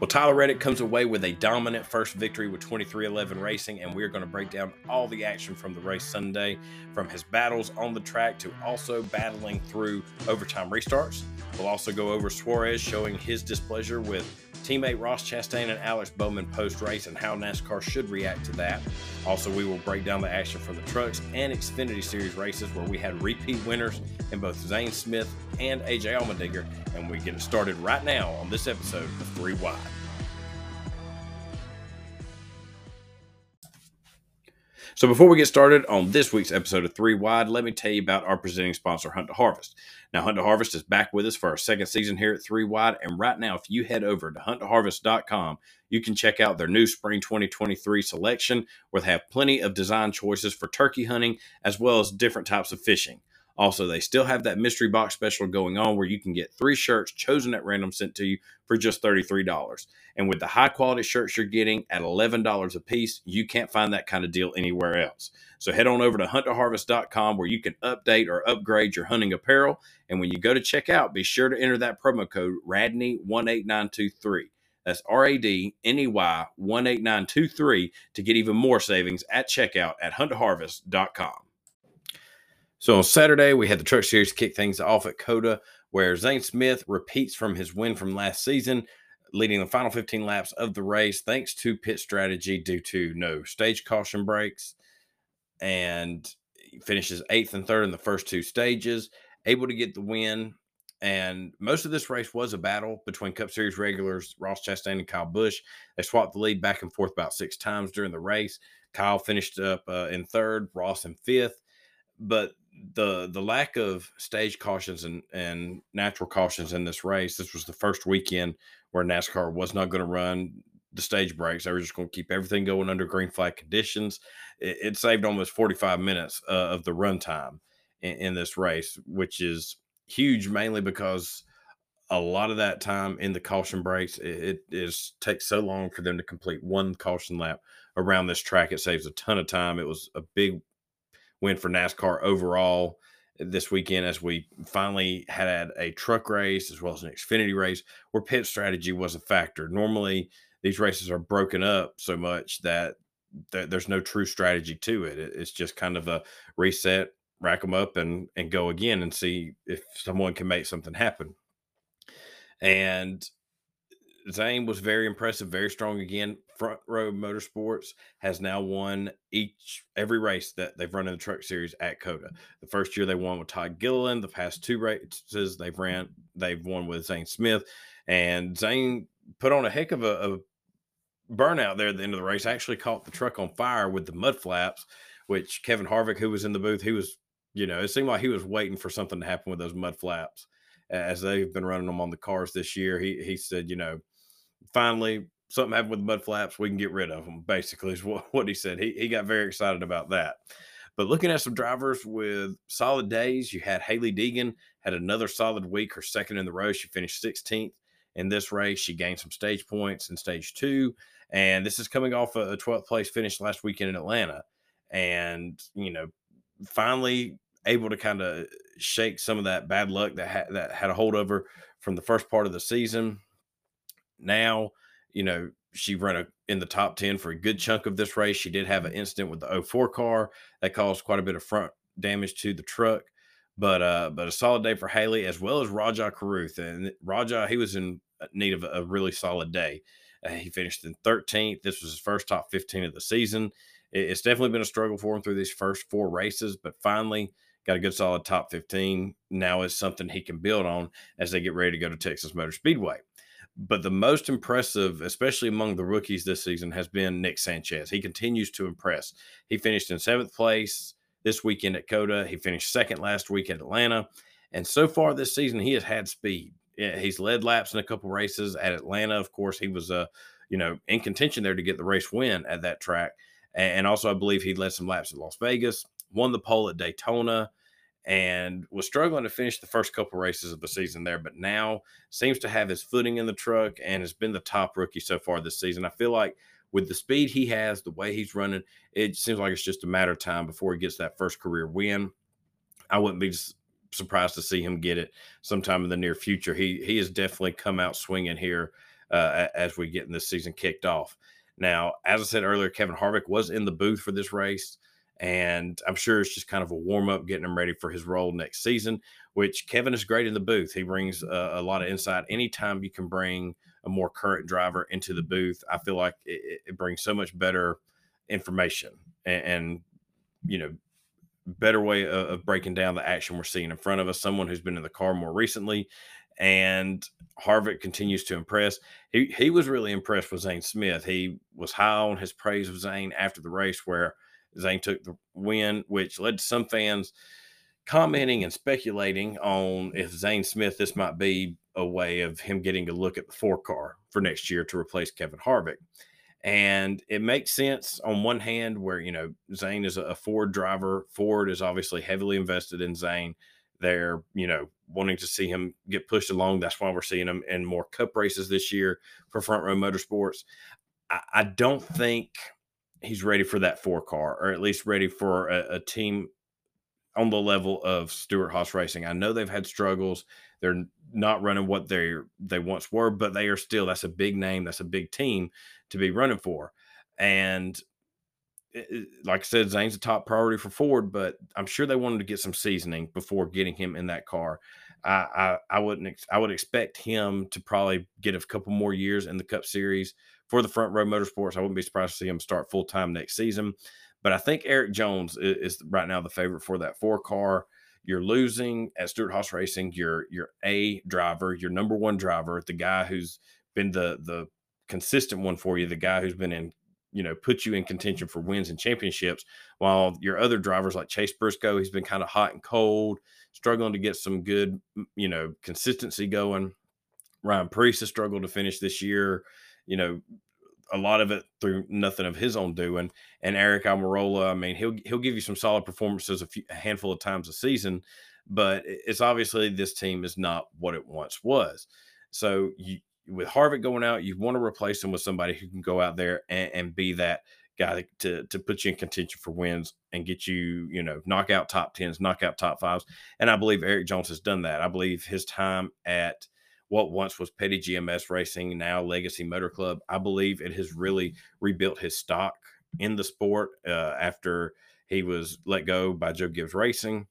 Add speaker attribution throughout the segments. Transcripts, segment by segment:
Speaker 1: Well, Tyler Reddick comes away with a dominant first victory with 23XI Racing, and we're going to break down all the action from the race Sunday, from his battles on the track to also battling through overtime restarts. We'll also go over Suarez showing his displeasure with teammate Ross Chastain and Alex Bowman post race and how NASCAR should react to that. Also, we will break down the action from the trucks and Xfinity Series races where we had repeat winners in both Zane Smith and AJ Allmendinger, and we get started right now on this episode of Three Wide. So before we get started on this week's episode of Three Wide, let me tell you about our presenting sponsor, Hunt to Harvest. Now, Hunt to Harvest is back with us for our second season here at Three Wide, and right now, if you head over to hunttoharvest.com, you can check out their new spring 2023 selection, where they have plenty of design choices for turkey hunting as well as different types of fishing. Also, they still have that mystery box special going on where you can get three shirts chosen at random sent to you for just $33. And with the high quality shirts you're getting at $11 a piece, you can't find that kind of deal anywhere else. So head on over to hunttoharvest.com where you can update or upgrade your hunting apparel. And when you go to checkout, be sure to enter that promo code RADNEY18923. That's R A D N E Y 18923 to get even more savings at checkout at huntharvest.com. So on Saturday, we had the Truck Series kick things off at COTA, where Zane Smith repeats from his win from last season, leading the final 15 laps of the race thanks to pit strategy due to no stage caution breaks, and finishes eighth and third in the first two stages, able to get the win. And most of this race was a battle between Cup Series regulars Ross Chastain and Kyle Busch. They swapped the lead back and forth about six times during the race. Kyle finished up uh, in third, Ross in fifth. But the the lack of stage cautions and and natural cautions in this race. This was the first weekend where NASCAR was not going to run the stage breaks. They were just going to keep everything going under green flag conditions. It, it saved almost 45 minutes uh, of the run time in, in this race, which is huge, mainly because a lot of that time in the caution breaks, it, it is takes so long for them to complete one caution lap around this track. It saves a ton of time. It was a big win for NASCAR overall this weekend as we finally had a truck race as well as an Xfinity race where pit strategy was a factor. Normally, these races are broken up so much that th- there's no true strategy to it. It's just kind of a reset, rack them up, and and go again and see if someone can make something happen. And Zane was very impressive, very strong again. Front Row Motorsports has now won each every race that they've run in the Truck Series at COTA. Mm-hmm. The first year they won with Todd Gilliland. The past two races they've mm-hmm. ran, they've won with Zane Smith, and Zane put on a heck of a, a burnout there at the end of the race. Actually caught the truck on fire with the mud flaps, which Kevin Harvick, who was in the booth, he was, you know, it seemed like he was waiting for something to happen with those mud flaps as they've been running them on the cars this year. He he said, you know finally something happened with the mud flaps, we can get rid of them. Basically, is what, what he said. He he got very excited about that. But looking at some drivers with solid days, you had Hailie Deegan had another solid week, her second in the row. She finished 16th in this race. She gained some stage points in stage two, and this is coming off a 12th place finish last weekend in Atlanta. And you know, finally able to kind of shake some of that bad luck that ha- that had a hold over from the first part of the season now. You know, she ran a, in the top 10 for a good chunk of this race. She did have an incident with the 04 car that caused quite a bit of front damage to the truck. But uh, but a solid day for Hailie as well as Rajah Caruth. And Rajah, he was in need of a really solid day. Uh, he finished in 13th. This was his first top 15 of the season. It's definitely been a struggle for him through these first four races, but finally got a good solid top 15. Now is something he can build on as they get ready to go to Texas Motor Speedway. But the most impressive, especially among the rookies this season, has been Nick Sanchez. He continues to impress. He finished in seventh place this weekend at COTA. He finished second last week at Atlanta. And so far this season, he has had speed. He's led laps in a couple races at Atlanta. Of course, he was, uh, you know, in contention there to get the race win at that track. And also, I believe he led some laps at Las Vegas, won the pole at Daytona, and was struggling to finish the first couple races of the season there, but now seems to have his footing in the truck and has been the top rookie so far this season. I feel like with the speed he has, the way he's running, it seems like it's just a matter of time before he gets that first career win. I wouldn't be surprised to see him get it sometime in the near future. He he has definitely come out swinging here uh, as we get in this season kicked off. Now, as I said earlier, Kevin Harvick was in the booth for this race, and I'm sure it's just kind of a warm up, getting him ready for his role next season. Which Kevin is great in the booth. He brings a, a lot of insight. Anytime you can bring a more current driver into the booth, I feel like it, it brings so much better information and, and you know better way of, of, breaking down the action we're seeing in front of us. Someone who's been in the car more recently, and Harvick continues to impress. He he was really impressed with Zane Smith. He was high on his praise of Zane after the race, where Zane took the win, which led to some fans commenting and speculating on if Zane Smith this might be a way of him getting a look at the four car for next year to replace Kevin Harvick. And it makes sense on one hand, where, you know, Zane is a Ford driver. Ford is obviously heavily invested in Zane. They're, you know, wanting to see him get pushed along. That's why we're seeing him in more cup races this year for Front Row Motorsports. I, I don't think he's ready for that four car, or at least ready for a, a team on the level of Stewart-Haas Racing. I know they've had struggles. They're not running what they they once were, but they are still. That's a big name. That's a big team to be running for. And it, like I said, Zane's a top priority for Ford, but I'm sure they wanted to get some seasoning before getting him in that car. I, I, I wouldn't ex- I would expect him to probably get a couple more years in the Cup Series for the Front Row Motorsports. I wouldn't be surprised to see him start full time next season. But I think Erik Jones is, is, right now the favorite for that four car. You're losing at Stewart-Haas Racing. Your your A driver, your number one driver, the guy who's been the the consistent one for you, the guy who's been in, you know, put you in contention for wins and championships. While your other drivers like Chase Briscoe, he's been kind of hot and cold, struggling to get some good, you know, consistency going. Ryan Preece has struggled to finish this year. You know, a lot of it through nothing of his own doing. And Aric Almirola, I mean, he'll he'll give you some solid performances a, few, a handful of times a season, but it's obviously this team is not what it once was. So you, with Harvick going out, you want to replace him with somebody who can go out there and, and be that guy to to put you in contention for wins and get you, you know, knock out top tens, knock out top fives. And I believe Erik Jones has done that. I believe his time at what once was Petty GMS Racing, now Legacy Motor Club, I believe it has really rebuilt his stock in the sport uh, after he was let go by Joe Gibbs Racing.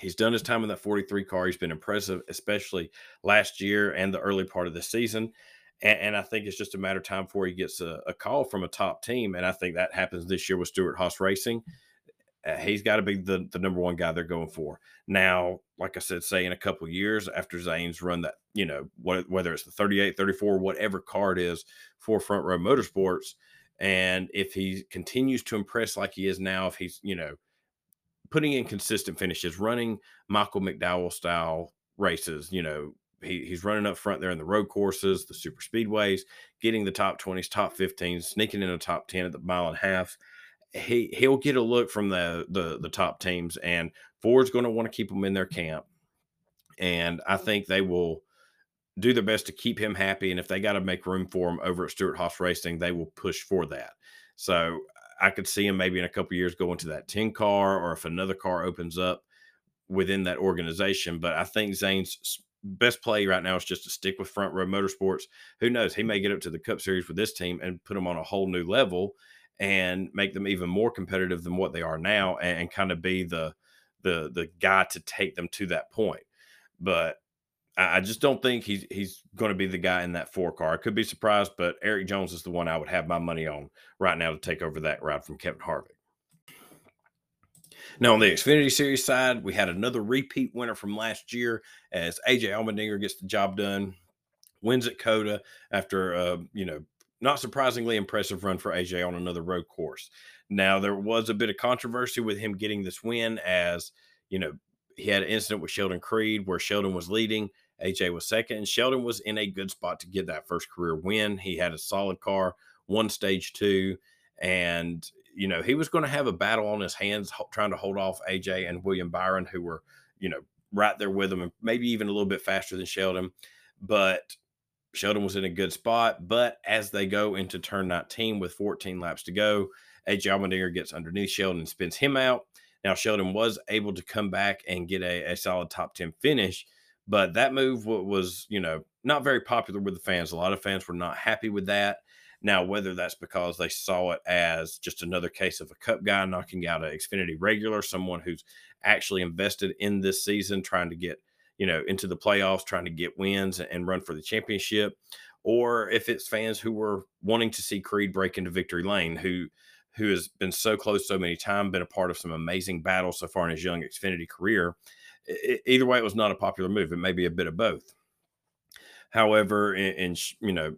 Speaker 1: He's done his time in that 43 car. He's been impressive, especially last year and the early part of the season. And, and I think it's just a matter of time before he gets a, a, call from a top team. And I think that happens this year with Stewart-Haas Racing. Uh, he's got to be the, the number one guy they're going for. Now, like I said, say in a couple years after Zane's run that, you know, what, whether it's the 38, 34, whatever car it is for Front Row Motorsports, and if he continues to impress like he is now, if he's, you know, putting in consistent finishes, running Michael McDowell style races. You know, he, he's running up front there in the road courses, the super speedways, getting the top 20s, top 15s, sneaking in a top 10 at the mile and a half. He he'll get a look from the the, the top teams, and Ford's going to want to keep him in their camp. And I think they will do their best to keep him happy. And if they got to make room for him over at Stewart-Haas Racing, they will push for that. So I could see him maybe in a couple years going to that 10 car or if another car opens up within that organization. But I think Zane's best play right now is just to stick with front row motorsports. Who knows? He may get up to the Cup Series with this team and put them on a whole new level and make them even more competitive than what they are now and, and kind of be the the the guy to take them to that point. But I just don't think he's he's going to be the guy in that four car. I could be surprised, but Erik Jones is the one I would have my money on right now to take over that ride from Kevin Harvick. Now on the Xfinity Series side, we had another repeat winner from last year as AJ Allmendinger gets the job done, wins at COTA after uh, you know not surprisingly impressive run for AJ on another road course. Now there was a bit of controversy with him getting this win as you know he had an incident with Sheldon Creed where Sheldon was leading AJ was second, and Sheldon was in a good spot to get that first career win. He had a solid car, won stage two, and you know he was going to have a battle on his hands trying to hold off AJ and William Byron, who were you know right there with him, and maybe even a little bit faster than Sheldon. But Sheldon was in a good spot. But as they go into turn 19 with 14 laps to go, AJ Allmendinger gets underneath Sheldon and spins him out. Now Sheldon was able to come back and get a, a solid top 10 finish but that move was, you know, not very popular with the fans. A lot of fans were not happy with that. Now, whether that's because they saw it as just another case of a cup guy knocking out an Xfinity regular, someone who's actually invested in this season, trying to get, you know, into the playoffs, trying to get wins and run for the championship, or if it's fans who were wanting to see Creed break into victory lane, who who has been so close so many times, been a part of some amazing battles so far in his young Xfinity career. It, either way, it was not a popular move. It may be a bit of both. However, and, in you know,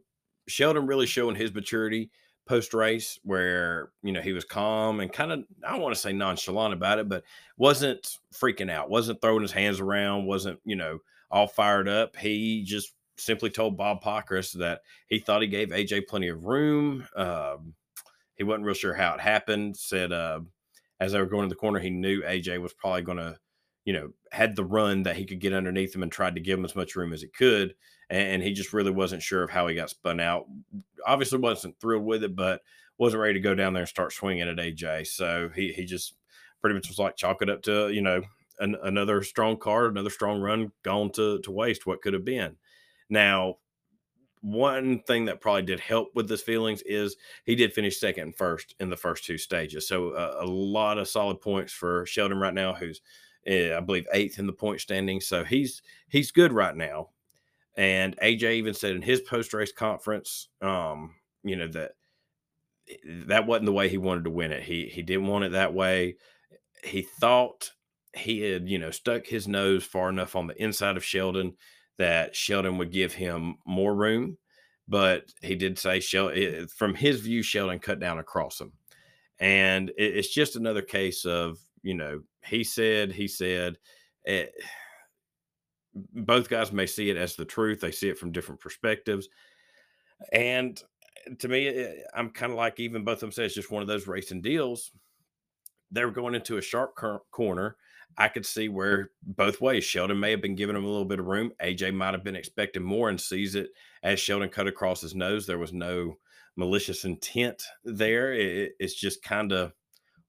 Speaker 1: Sheldon really showing his maturity post race, where you know he was calm and kind of I don't want to say nonchalant about it, but wasn't freaking out, wasn't throwing his hands around, wasn't you know all fired up. He just simply told Bob Pockrass that he thought he gave AJ plenty of room. Um, he wasn't real sure how it happened. Said uh, as they were going to the corner, he knew AJ was probably going to, you know, had the run that he could get underneath him and tried to give him as much room as he could. And, he just really wasn't sure of how he got spun out. Obviously, wasn't thrilled with it, but wasn't ready to go down there and start swinging at AJ. So he he just pretty much was like chalk it up to you know an, another strong card, another strong run gone to to waste. What could have been. Now one thing that probably did help with his feelings is he did finish second and first in the first two stages. So uh, a lot of solid points for Sheldon right now, who's Eh, I believe eighth in the point standing. So he's he's good right now. And AJ even said in his post race conference, um, you know that eh, that wasn't the way he wanted to win it. He he didn't want it that way. He thought he had you know stuck his nose far enough on the inside of Sheldon that Sheldon would give him more room, but he did say Sheldon, eh, from his view, Sheldon cut down across him, and it's just another case of you know he said he said. It, eh, both guys may see it as the truth. They see it from different perspectives, and to me, eh, I'm kind of like even both of them say it's just one of those racing deals. They were going into a sharp corner I could see where both ways. Sheldon may have been giving him a little bit of room. AJ might have been expecting more and sees it as Sheldon cut across his nose. There was no malicious intent there. It, it's just kind of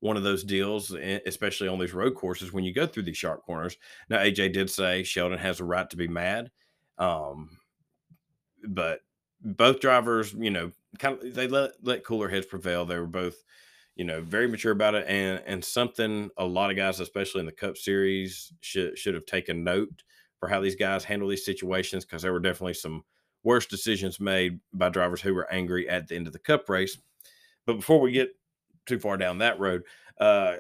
Speaker 1: one of those deals, especially on these road courses when you go through these sharp corners. Now, AJ did say Sheldon has a right to be mad. Um, but both drivers, you know, kind of they let let cooler heads prevail. They were both you know, very mature about it, and and something a lot of guys, especially in the Cup Series, should should have taken note for how these guys handle these situations because there were definitely some worse decisions made by drivers who were angry at the end of the Cup race. But before we get too far down that road, uh,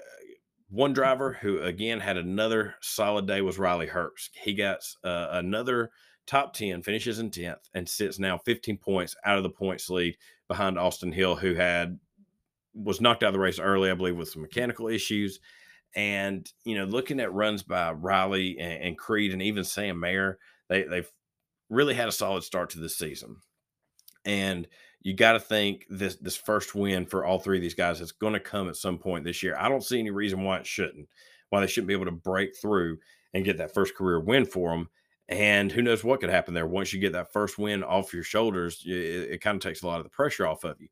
Speaker 1: one driver who again had another solid day was Riley Herbst. He got uh, another top 10, finishes in 10th, and sits now 15 points out of the points lead behind Austin Hill, who had was knocked out of the race early, I believe, with some mechanical issues. And you know, looking at runs by Riley and, and Creed and even Sam Mayer, they they've really had a solid start to this season. And you got to think this this first win for all three of these guys is going to come at some point this year. I don't see any reason why it shouldn't, why they shouldn't be able to break through and get that first career win for them. And who knows what could happen there once you get that first win off your shoulders? It, it kind of takes a lot of the pressure off of you.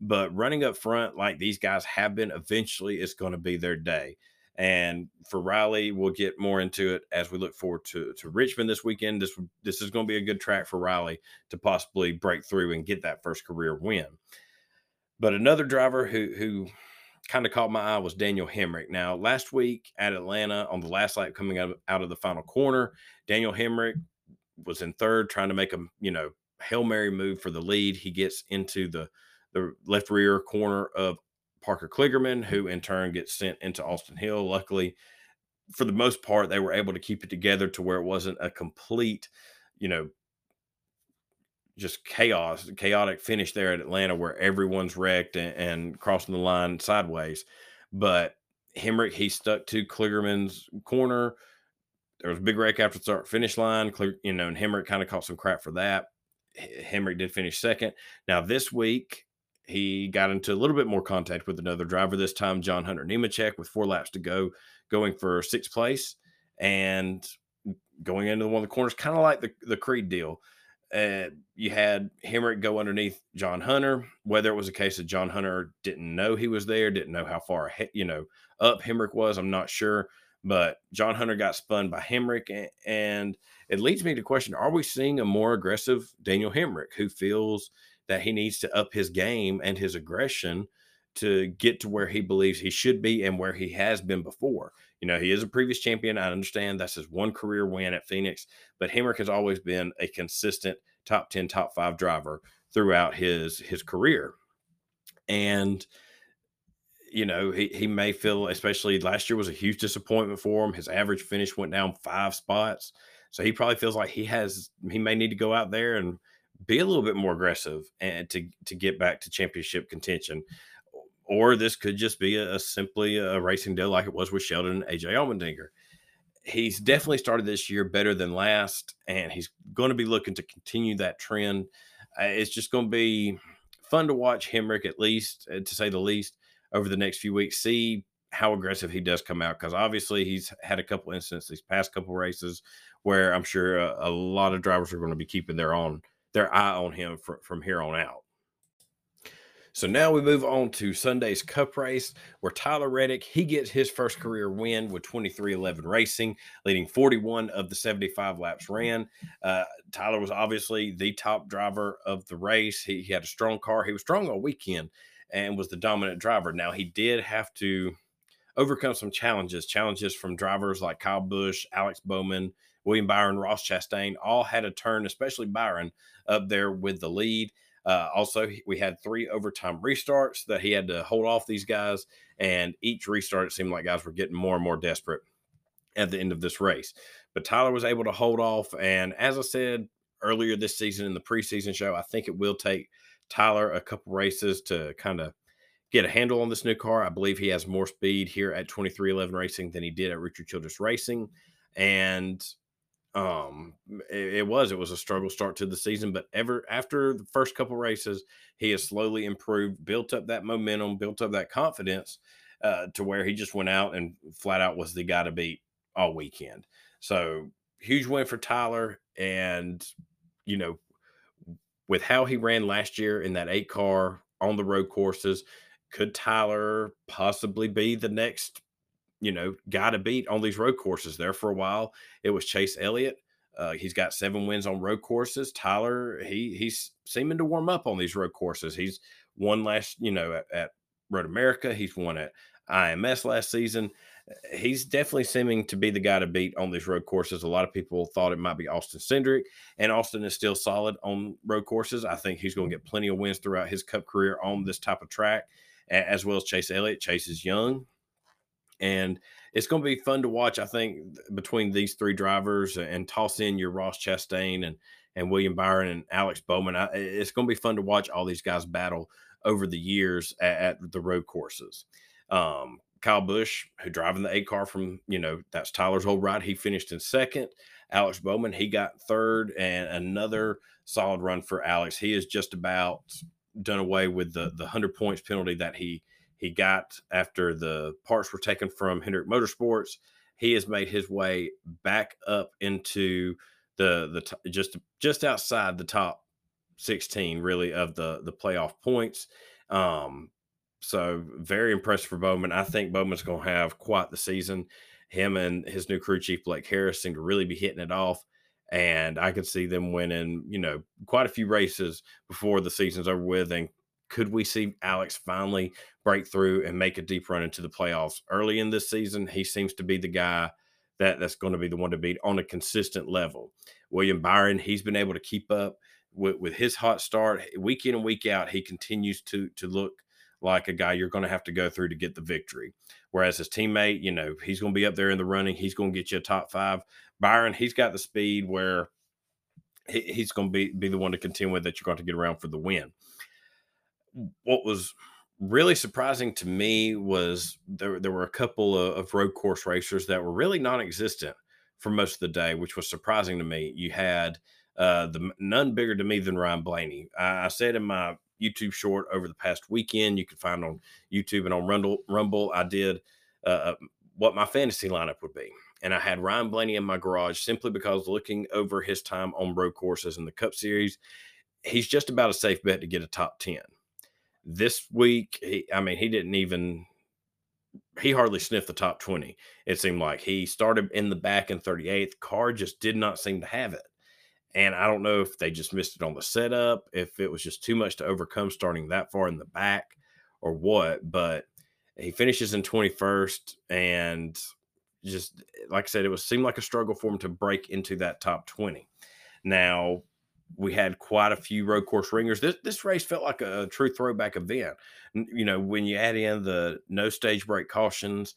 Speaker 1: But running up front, like these guys have been, eventually it's going to be their day. And for Riley, we'll get more into it as we look forward to, to Richmond this weekend. This this is going to be a good track for Riley to possibly break through and get that first career win. But another driver who who kind of caught my eye was Daniel Hemric. Now, last week at Atlanta on the last lap coming out of, out of the final corner, Daniel Hemric was in third, trying to make a you know hail mary move for the lead. He gets into the the left rear corner of Parker Kligerman, who in turn gets sent into Austin Hill. Luckily, for the most part, they were able to keep it together to where it wasn't a complete, you know, just chaos, chaotic finish there at Atlanta where everyone's wrecked and, and crossing the line sideways. But Hemric, he stuck to Kligerman's corner. There was a big wreck after the start finish line. You know, and Hemric kind of caught some crap for that. Hemric did finish second. Now, this week, he got into a little bit more contact with another driver this time, John Hunter Nemechek, with four laps to go, going for sixth place and going into one of the corners, kind of like the, the Creed deal. Uh, you had Hemric go underneath John Hunter. Whether it was a case of John Hunter didn't know he was there, didn't know how far ahead, you know, up Hemric was, I'm not sure. But John Hunter got spun by Hemric, and it leads me to question: Are we seeing a more aggressive Daniel Hemric who feels that he needs to up his game and his aggression to get to where he believes he should be and where he has been before. You know, he is a previous champion. I understand that's his one career win at Phoenix, but Hemric has always been a consistent top 10, top five driver throughout his his career. And you know, he, he may feel, especially last year was a huge disappointment for him. His average finish went down five spots. So he probably feels like he has, he may need to go out there and be a little bit more aggressive and to, to get back to championship contention or this could just be a, a, simply a racing deal like it was with Sheldon and AJ Allmendinger. He's definitely started this year better than last, and he's going to be looking to continue that trend. Uh, it's just going to be fun to watch Hemric, at least, uh, to say the least, over the next few weeks. See how aggressive he does come out because obviously he's had a couple instances these past couple races where I'm sure a, a lot of drivers are going to be keeping their on their eye on him from, from here on out. So now we move on to Sunday's Cup race, where Tyler Reddick he gets his first career win with 23XI Racing, leading 41 of the 75 laps ran. Uh, Tyler was obviously the top driver of the race. He, he had a strong car. He was strong all weekend and was the dominant driver. Now he did have to overcome some challenges, challenges from drivers like Kyle Busch, Alex Bowman, William Byron, Ross Chastain, all had a turn, especially Byron, up there with the lead. Uh, also, we had three overtime restarts that he had to hold off these guys, and each restart it seemed like guys were getting more and more desperate at the end of this race. But Tyler was able to hold off, and as I said earlier this season in the preseason show, I think it will take Tyler a couple races to kind of get a handle on this new car. I believe he has more speed here at 23XI Racing than he did at Richard Childress Racing, and um it, it, was it was a struggle start to the season but ever after the first couple races he has slowly improved built up that momentum built up that confidence uh, to where he just went out and flat out was the guy to beat all weekend. So huge win for tyler and you know with how he ran last year in that eight car on the road courses could tyler possibly be the next you know, guy to beat on these road courses. There for a while, it was Chase Elliott. Uh, he's got seven wins on road courses. Tyler, he he's seeming to warm up on these road courses. He's won last, you know, at, at Road America. He's won at IMS last season. He's definitely seeming to be the guy to beat on these road courses. A lot of people thought it might be Austin Cindric, and Austin is still solid on road courses. I think he's going to get plenty of wins throughout his Cup career on this type of track, as well as Chase Elliott. Chase is young and it's going to be fun to watch. I think between these three drivers and toss in your Ross Chastain and and William Byron and Alex Bowman. I, it's going to be fun to watch all these guys battle over the years at, at the road courses. Um, Kyle Busch, who driving the A car from you know that's Tyler's old ride, he finished in second. Alex Bowman, he got third, and another solid run for Alex. He is just about done away with the the hundred points penalty that he he got after the parts were taken from Hendrick Motorsports. He has made his way back up into the the just just outside the top 16 really of the the playoff points. Um, so very impressed for Bowman. I think Bowman's going to have quite the season. Him and his new crew chief Blake Harris seem to really be hitting it off, and I could see them winning, you know, quite a few races before the season's over with, and could we see Alex finally break through and make a deep run into the playoffs early in this season? He seems to be the guy that that's going to be the one to beat on a consistent level. William Byron, he's been able to keep up with, with his hot start week in and week out. He continues to to look like a guy you're going to have to go through to get the victory. Whereas his teammate, you know, he's going to be up there in the running. He's going to get you a top five. Byron, he's got the speed where he, he's going to be be the one to contend with that you're going to get around for the win what was really surprising to me was there, there were a couple of, of road course racers that were really non-existent for most of the day, which was surprising to me. You had uh, the none bigger to me than Ryan Blaney. I, I, said in my YouTube short over the past weekend, you can find on YouTube and on Rumble. Rumble, I did uh, uh, what my fantasy lineup would be, and I had Ryan Blaney in my garage simply because looking over his time on road courses in the Cup Series, he's just about a safe bet to get a top ten this week, he, I mean, he didn't even he hardly sniffed the top 20. It seemed like he started in the back in 38th. Car just did not seem to have it. And I don't know if they just missed it on the setup, if it was just too much to overcome starting that far in the back or what. But he finishes in 21st and just like I said, it was seemed like a struggle for him to break into that top 20. Now, we had quite a few road course ringers. This this race felt like a, true throwback event. You know, when you add in the no stage break cautions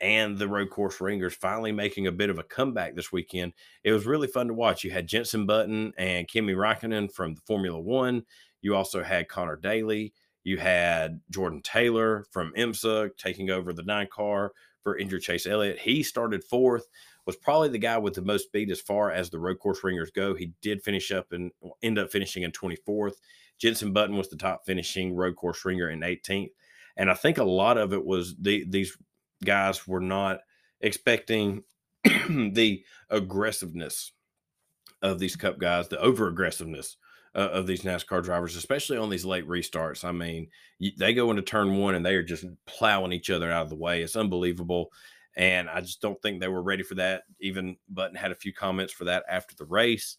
Speaker 1: and the road course ringers finally making a bit of a comeback this weekend, it was really fun to watch. You had Jenson Button and Kimi Raikkonen from the Formula One. You also had Connor Daly. You had Jordan Taylor from IMSA taking over the nine car for injured Chase Elliott. He started fourth was probably the guy with the most speed as far as the road course ringers go. He did finish up and end up finishing in 24th. Jenson Button was the top finishing road course ringer in 18th. And I think a lot of it was the, these guys were not expecting the aggressiveness of these cup guys, the over aggressiveness uh, of these NASCAR drivers, especially on these late restarts. I mean, they go into turn one and they are just plowing each other out of the way. It's unbelievable. And I just don't think they were ready for that. Even Button had a few comments for that after the race.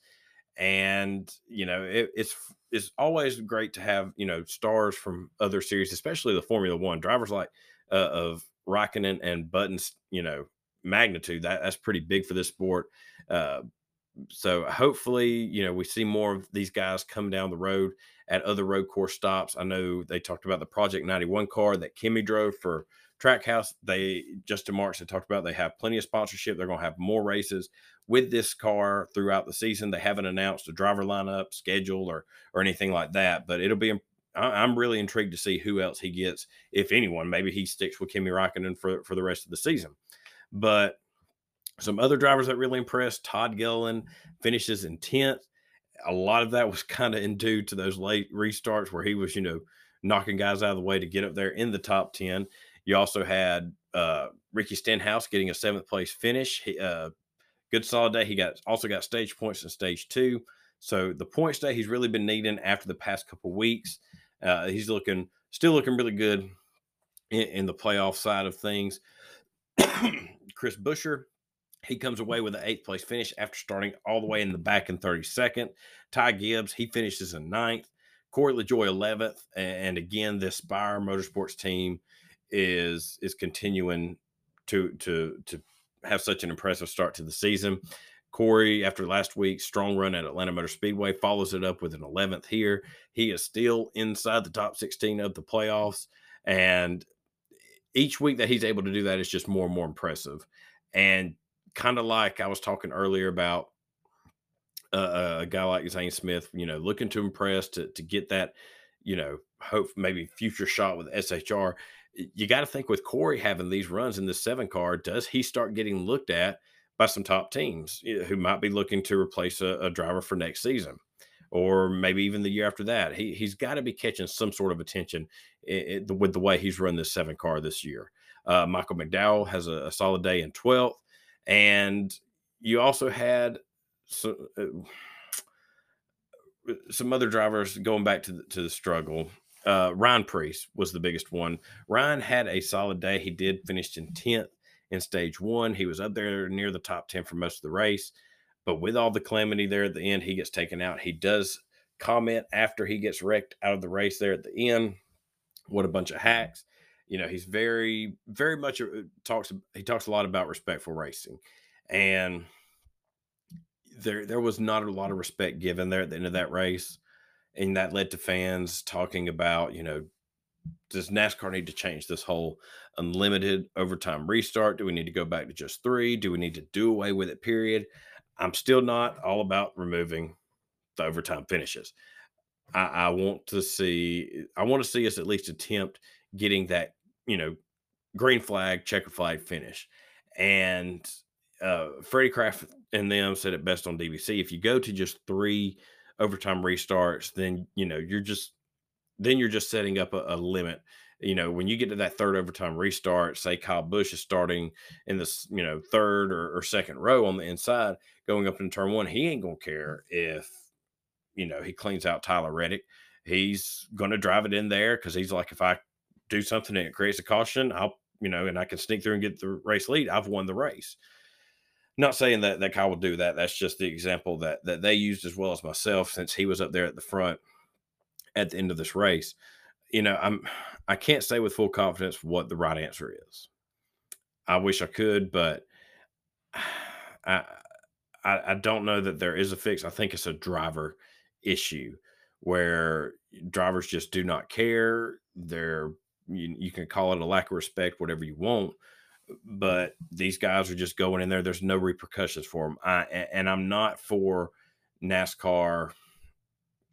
Speaker 1: And, you know, it, it's it's always great to have, you know, stars from other series, especially the Formula One drivers like uh, of Raikkonen and Buttons, you know, magnitude. That that's pretty big for this sport. Uh, so hopefully, you know, we see more of these guys come down the road at other road course stops. I know they talked about the Project 91 car that Kimi drove for Trackhouse, they Justin Marks had talked about they have plenty of sponsorship. They're going to have more races with this car throughout the season. They haven't announced a driver lineup, schedule, or or anything like that. But it'll be. I'm really intrigued to see who else he gets, if anyone. Maybe he sticks with Kimi Raikkonen for for the rest of the season. But some other drivers that really impressed. Todd Gilliland finishes in tenth. A lot of that was kind of due to those late restarts where he was, you know, knocking guys out of the way to get up there in the top 10. You also had uh, Ricky Stenhouse getting a seventh place finish. He, uh, good solid day. He got also got stage points in stage two. So the points that he's really been needing after the past couple weeks. Uh, he's looking still looking really good in, in the playoff side of things. Chris Buescher, he comes away with an eighth place finish after starting all the way in the back in 32nd. Ty Gibbs, he finishes in ninth. Corey LaJoie 11th. And again, this Spire Motorsports team is is continuing to to to have such an impressive start to the season. Corey, after last week's strong run at Atlanta Motor Speedway, follows it up with an 11th here. He is still inside the top 16 of the playoffs. And each week that he's able to do that is just more and more impressive. And kind of like I was talking earlier about uh, a guy like Zane Smith, you know, looking to impress to, to get that, you know, hope maybe future shot with SHR you got to think with Corey having these runs in the seven car, does he start getting looked at by some top teams who might be looking to replace a, a driver for next season? Or maybe even the year after that, he he's got to be catching some sort of attention it, it, with the way he's run this seven car this year. Uh, Michael McDowell has a, a, solid day in 12th, and you also had some, uh, some other drivers going back to the, to the struggle uh, Ryan Preece was the biggest one. Ryan had a solid day. He did finish in 10th in stage one. He was up there near the top 10 for most of the race. But with all the calamity there at the end, he gets taken out. He does comment after he gets wrecked out of the race there at the end. What a bunch of hacks. You know, he's very, very much uh, talks, he talks a lot about respectful racing. And there, there was not a lot of respect given there at the end of that race and that led to fans talking about, you know, does NASCAR need to change this whole unlimited overtime restart? Do we need to go back to just three? Do we need to do away with it? Period. I'm still not all about removing the overtime finishes. I, I want to see. I want to see us at least attempt getting that, you know, green flag, checker flag finish. And uh, Freddie Kraft and them said it best on DBC. If you go to just three overtime restarts, then you know you're just then you're just setting up a, a limit. You know, when you get to that third overtime restart, say Kyle Busch is starting in this, you know, third or, or second row on the inside, going up in turn one, he ain't gonna care if, you know, he cleans out Tyler Reddick. He's gonna drive it in there because he's like, if I do something and it creates a caution, I'll you know, and I can sneak through and get the race lead, I've won the race. Not saying that that Kyle will do that. That's just the example that that they used as well as myself, since he was up there at the front at the end of this race. You know, I'm I can't say with full confidence what the right answer is. I wish I could, but I, I, I don't know that there is a fix. I think it's a driver issue where drivers just do not care. They're you, you can call it a lack of respect, whatever you want, but these guys are just going in there. There's no repercussions for them. I and I'm not for NASCAR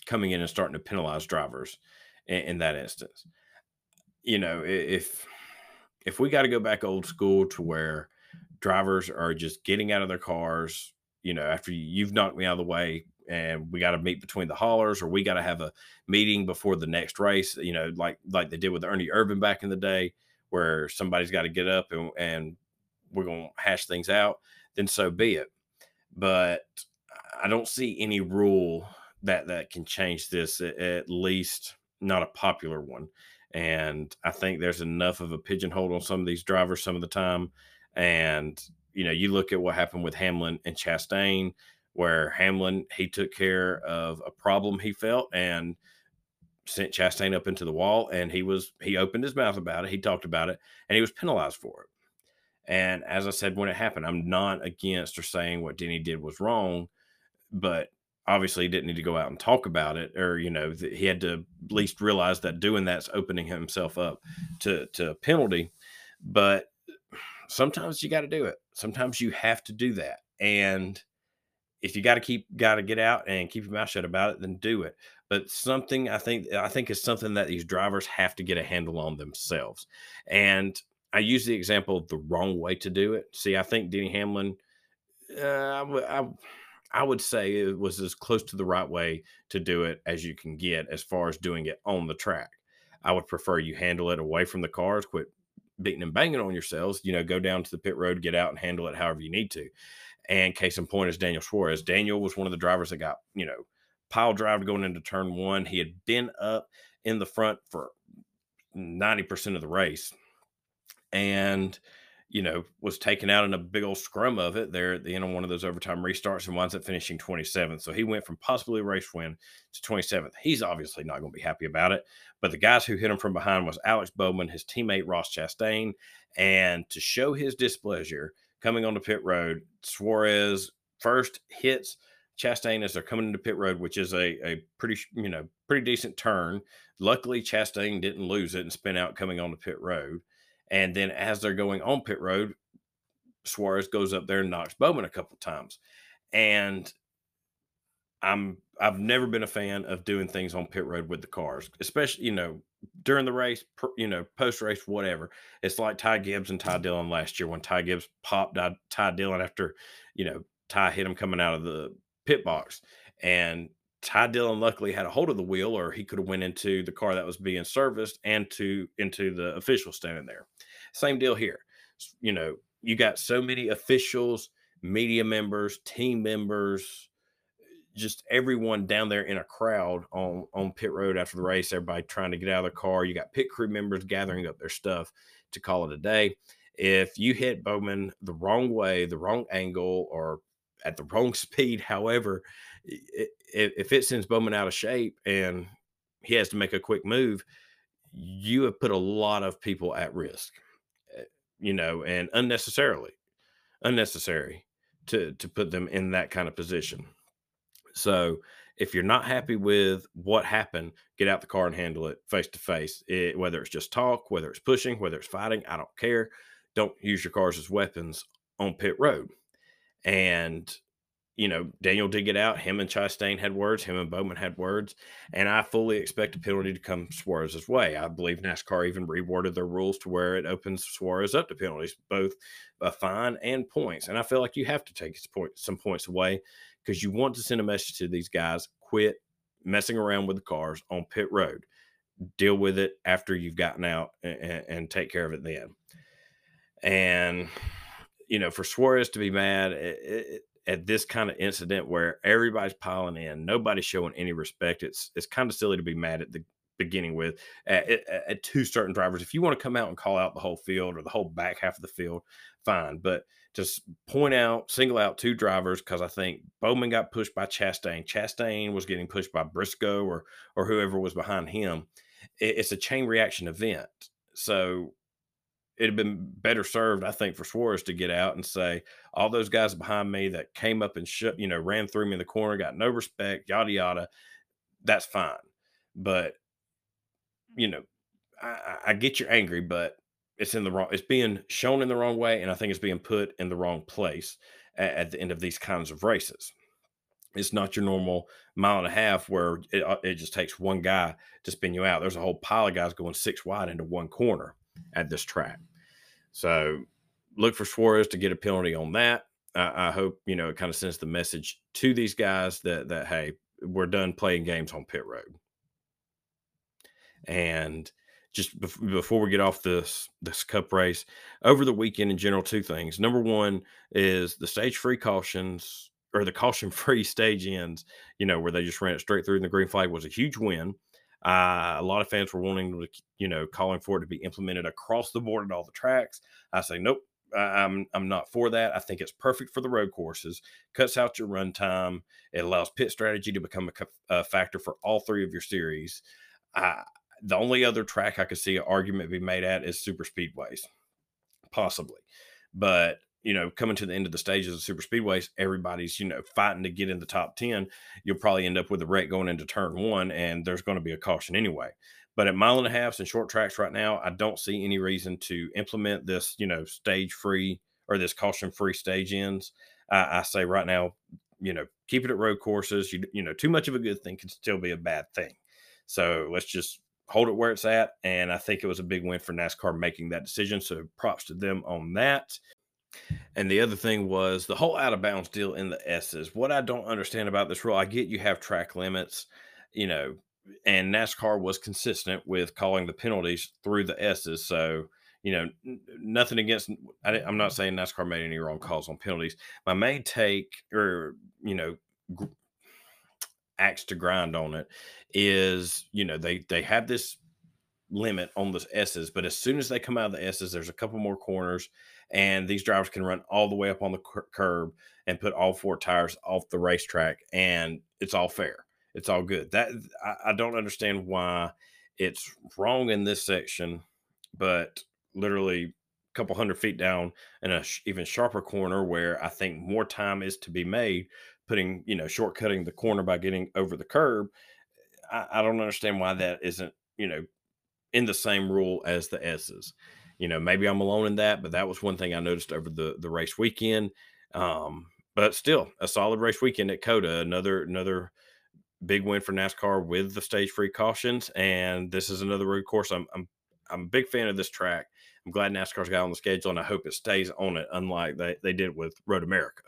Speaker 1: coming in and starting to penalize drivers in, in that instance. You know, if if we got to go back old school to where drivers are just getting out of their cars, you know, after you've knocked me out of the way and we got to meet between the haulers or we got to have a meeting before the next race, you know, like like they did with Ernie Irvan back in the day where somebody's got to get up and, and we're going to hash things out, then so be it. But I don't see any rule that that can change this at least not a popular one and I think there's enough of a pigeonhole on some of these drivers some of the time. And you know, you look at what happened with Hamlin and Chastain, where Hamlin he took care of a problem he felt and sent Chastain up into the wall, and he was he opened his mouth about it, he talked about it, and he was penalized for it. And as I said when it happened, I'm not against or saying what Denny did was wrong, but obviously he didn't need to go out and talk about it or you know he had to at least realize that doing that's opening himself up to to penalty. But sometimes you got to do it. Sometimes you have to do that. And if you got to keep got to get out and keep your mouth shut about it then do it but something i think i think is something that these drivers have to get a handle on themselves and i use the example of the wrong way to do it see i think denny hamlin uh, I, I I would say it was as close to the right way to do it as you can get as far as doing it on the track. I would prefer you handle it away from the cars, quit beating and banging on yourselves, you know, go down to the pit road, get out and handle it however you need to. And case in point is Daniel Suarez. Daniel was one of the drivers that got, you know, pile drive going into turn one. He had been up in the front for 90% of the race. And you know, was taken out in a big old scrum of it there at the end of one of those overtime restarts and winds up finishing 27th. So he went from possibly a race win to 27th. He's obviously not going to be happy about it. But the guys who hit him from behind was Alex Bowman, his teammate Ross Chastain. And to show his displeasure, coming on the pit road, Suarez first hits Chastain as they're coming into pit road, which is a, a pretty, you know, pretty decent turn. Luckily, Chastain didn't lose it and spin out coming on the pit road. And then as they're going on pit road, Suarez goes up there and knocks Bowman a couple times. And I'm I've never been a fan of doing things on pit road with the cars, especially you know during the race, you know post race, whatever. It's like Ty Gibbs and Ty Dillon last year when Ty Gibbs popped Ty Dillon after you know Ty hit him coming out of the pit box, and Ty Dillon luckily had a hold of the wheel, or he could have went into the car that was being serviced and to into the official standing there. Same deal here. You know, you got so many officials, media members, team members, just everyone down there in a crowd on on pit road after the race. Everybody trying to get out of their car. You got pit crew members gathering up their stuff to call it a day. If you hit Bowman the wrong way, the wrong angle, or at the wrong speed, however, if it sends Bowman out of shape and he has to make a quick move, you have put a lot of people at risk, eh, you know, and unnecessarily, unnecessary to to put them in that kind of position. So if you're not happy with what happened, get out the car and handle it face to face. Eh, whether it's just talk, whether it's pushing, whether it's fighting, I don't care. Don't use your cars as weapons on pit road. And you know, Daniel did get out. Him and Chastain had words. Him and Bowman had words. And I fully expect a penalty to come Suarez's way. I believe NASCAR even reworded their rules to where it opens Suarez up to penalties, both a fine and points. And I feel like you have to take some points away because you want to send a message to these guys quit messing around with the cars on pit road. Deal with it after you've gotten out and, and take care of it then. And, you know, for Suarez to be mad, at this kind of incident where everybody's piling in, nobody's showing any respect. It's it's kind of silly to be mad at the beginning with at, at, at, two certain drivers. If you want to come out and call out the whole field or the whole back half of the field, fine. But just point out, single out two drivers because I think Bowman got pushed by Chastain. Chastain was getting pushed by Briscoe or or whoever was behind him. It, it's a chain reaction event. So it'd have been better served, I think, for Suarez to get out and say, all those guys behind me that came up and shut, you know, ran through me in the corner, got no respect, yada yada. That's fine. But, you know, I, I get you're angry, but it's in the wrong, it's being shown in the wrong way, and I think it's being put in the wrong place at, at the end of these kinds of races. It's not your normal mile and a half where it, uh, it just takes one guy to spin you out. There's a whole pile of guys going six wide into one corner at this track. So look for Suarez to get a penalty on that. I, I hope you know it kind of sends the message to these guys that that hey, we're done playing games on pit road. And just before we get off this this cup race over the weekend in general two things number one is the stage free cautions or the caution free stage ends you know where they just ran it straight through and the green flag was a huge win uh, a lot of fans were wanting to, you know, calling for it to be implemented across the board at all the tracks. I say, nope, I'm I'm not for that. I think it's perfect for the road courses. Cuts out your run time. It allows pit strategy to become a, a factor for all three of your series. Uh, the only other track I could see an argument be made at is super speedways, possibly. But you know, coming to the end of the stages of super speedways, everybody's, you know, fighting to get in the top 10. You'll probably end up with a wreck going into turn one, and there's going to be a caution anyway. But at mile and a halfs and short tracks right now, I don't see any reason to implement this, you know, stage free or this caution free stage ends. I, I say right now, you know, keep it at road courses. You, you know, too much of a good thing can still be a bad thing. So let's just hold it where it's at. And I think it was a big win for NASCAR making that decision. So props to them on that. And the other thing was the whole out of bounds deal in the S's. What I don't understand about this rule, I get you have track limits, you know, and NASCAR was consistent with calling the penalties through the S's. So, you know, nothing against, I, am not saying NASCAR made any wrong calls on penalties. My main take, or, you know, axe to grind on it is, you know, they, they have this limit on the S's, but as soon as they come out of the S's, there's a couple more corners and these drivers can run all the way up on the cur- curb and put all four tires off the racetrack, and it's all fair. It's all good. That I, I don't understand why it's wrong in this section, but literally a couple hundred feet down in a sh- even sharper corner where I think more time is to be made, putting you know shortcutting the corner by getting over the curb. I, I don't understand why that isn't you know in the same rule as the S's you know, maybe I'm alone in that, but that was one thing I noticed over the the race weekend. Um, but still, a solid race weekend at COTA. Another another big win for NASCAR with the stage free cautions, and this is another road course. I'm I'm I'm a big fan of this track. I'm glad NASCAR's got on the schedule, and I hope it stays on it, unlike they, they did with Road America.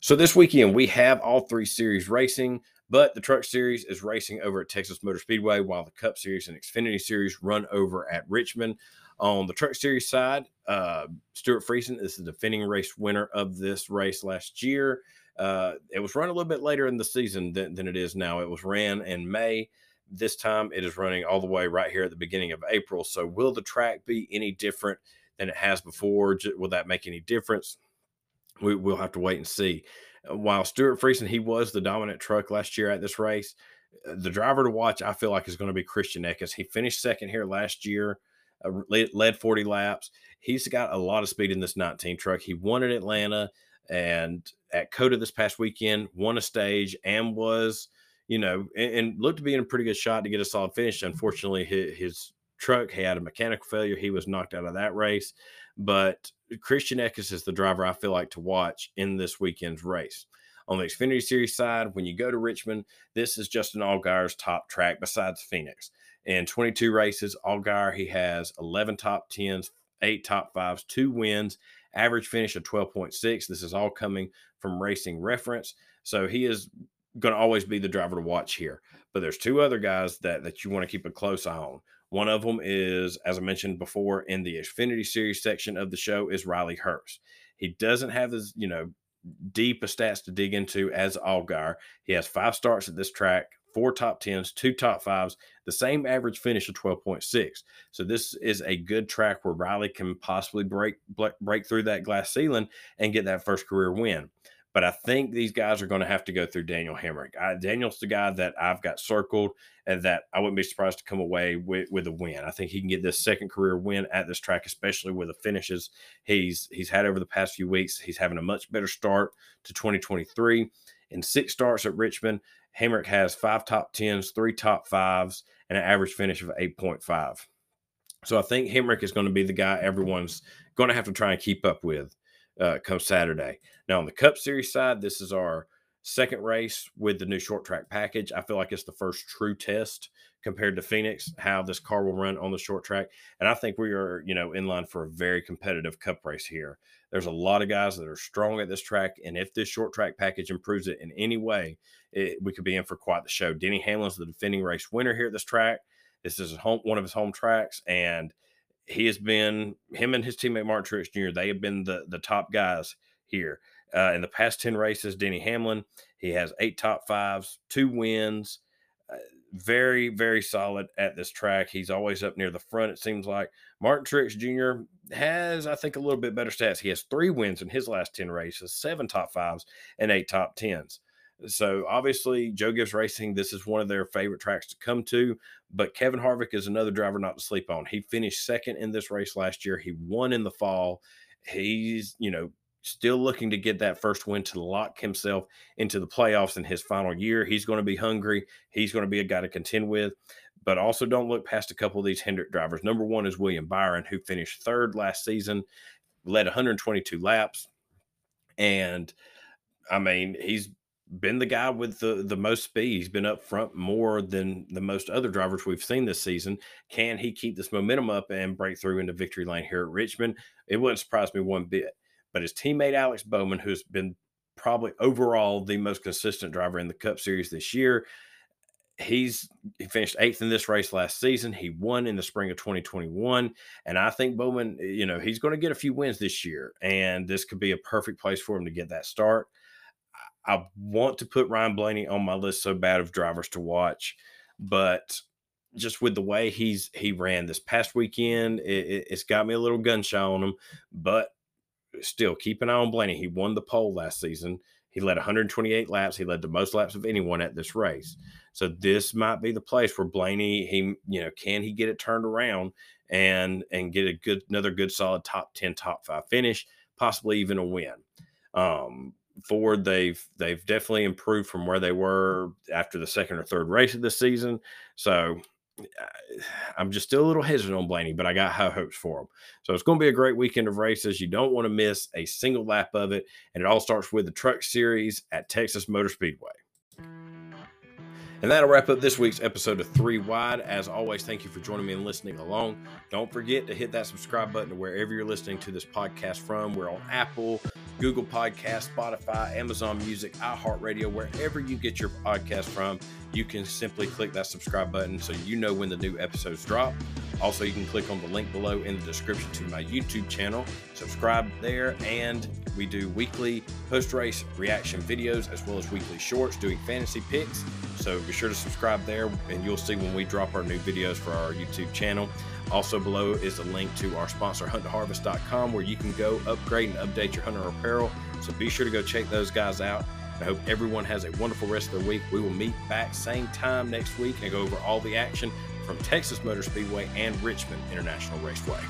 Speaker 1: So this weekend we have all three series racing, but the Truck Series is racing over at Texas Motor Speedway, while the Cup Series and Xfinity Series run over at Richmond. On the Truck Series side, uh, Stewart Friesen is the defending race winner of this race last year. Uh, it was run a little bit later in the season than, than it is now. It was ran in May. This time it is running all the way right here at the beginning of April. So, will the track be any different than it has before? Will that make any difference? We, will have to wait and see. Uh, while Stewart Friesen, he was the dominant truck last year at this race, uh, the driver to watch, I feel like, is going to be Christian Eckes. He finished second here last year uh, led 40 laps. He's got a lot of speed in this 19 truck. He won at Atlanta and at COTA this past weekend, won a stage and was, you know, and, and looked to be in a pretty good shot to get a solid finish. Unfortunately, his, his truck had a mechanical failure. He was knocked out of that race. But Christian Eckes is the driver I feel like to watch in this weekend's race. On the Xfinity Series side, when you go to Richmond, this is Justin Allgaier's top track besides Phoenix. In 22 races, Allgaier, he has 11 top 10s, eight top fives, two wins, average finish of 12.6. This is all coming from racing reference. So he is going to always be the driver to watch here. But there's two other guys that, that you want to keep a close eye on. One of them is, as I mentioned before, in the Xfinity Series section of the show, is Riley Herbst. He doesn't have as, you know, deep a stats to dig into as Allgaier. He has five starts at this track, four top tens, two top fives, the same average finish of 12.6. So this is a good track where Riley can possibly break break through that glass ceiling and get that first career win. But I think these guys are going to have to go through Daniel Hemric. I, Daniel's the guy that I've got circled and that I wouldn't be surprised to come away with, with a win. I think he can get this second career win at this track, especially with the finishes he's he's had over the past few weeks. He's having a much better start to 2023. In six starts at Richmond, Hemric has five top tens, three top fives, and an average finish of 8.5. So I think Hemric is going to be the guy everyone's going to have to try and keep up with uh, come Saturday. Now, on the Cup Series side, this is our second race with the new short track package. I feel like it's the first true test compared to Phoenix, how this car will run on the short track. And I think we are, you know, in line for a very competitive cup race here. There's a lot of guys that are strong at this track. And if this short track package improves it in any way, it, we could be in for quite the show. Denny Hamlin's the defending race winner here at this track. This is home, one of his home tracks. And he has been him and his teammate Martin Truex Jr. They have been the the top guys here uh, in the past ten races. Denny Hamlin he has eight top fives, two wins. Uh, very very solid at this track. He's always up near the front. It seems like Martin Truex Jr. has I think a little bit better stats. He has three wins in his last ten races, seven top fives, and eight top tens. So obviously, Joe Gibbs Racing, this is one of their favorite tracks to come to. But Kevin Harvick is another driver not to sleep on. He finished second in this race last year. He won in the fall. He's, you know, still looking to get that first win to lock himself into the playoffs in his final year. He's going to be hungry. He's going to be a guy to contend with. But also don't look past a couple of these Hendrick drivers. Number one is William Byron, who finished third last season, led 122 laps. And I mean, he's been the guy with the the most speed. He's been up front more than the most other drivers we've seen this season. Can he keep this momentum up and break through into victory lane here at Richmond? It wouldn't surprise me one bit. But his teammate Alex Bowman, who's been probably overall the most consistent driver in the Cup Series this year, he's he finished eighth in this race last season. He won in the spring of 2021, and I think Bowman, you know, he's going to get a few wins this year, and this could be a perfect place for him to get that start. I want to put Ryan Blaney on my list so bad of drivers to watch, but just with the way he's he ran this past weekend, it, has got me a little gun shy on him. But still, keep an eye on Blaney. He won the pole last season. He led 128 laps. He led the most laps of anyone at this race. So this might be the place where Blaney, he you know, can he get it turned around and and get a good another good solid top 10, top five finish, possibly even a win. Um, Ford, they've they've definitely improved from where they were after the second or third race of the season. So I'm just still a little hesitant on Blaney, but I got high hopes for him. So it's going to be a great weekend of races. You don't want to miss a single lap of it, and it all starts with the Truck Series at Texas Motor Speedway. And that'll wrap up this week's episode of Three Wide. As always, thank you for joining me and listening along. Don't forget to hit that subscribe button to wherever you're listening to this podcast from. We're on Apple, Google Podcast, Spotify, Amazon Music, iHeartRadio, wherever you get your podcast from. You can simply click that subscribe button so you know when the new episodes drop. Also, you can click on the link below in the description to my YouTube channel. Subscribe there, and we do weekly post race reaction videos as well as weekly shorts doing fantasy picks. So be sure to subscribe there, and you'll see when we drop our new videos for our YouTube channel. Also, below is a link to our sponsor, hunttoharvest.com, where you can go upgrade and update your hunter apparel. So be sure to go check those guys out. I hope everyone has a wonderful rest of their week. We will meet back same time next week and go over all the action from Texas Motor Speedway and Richmond International Raceway.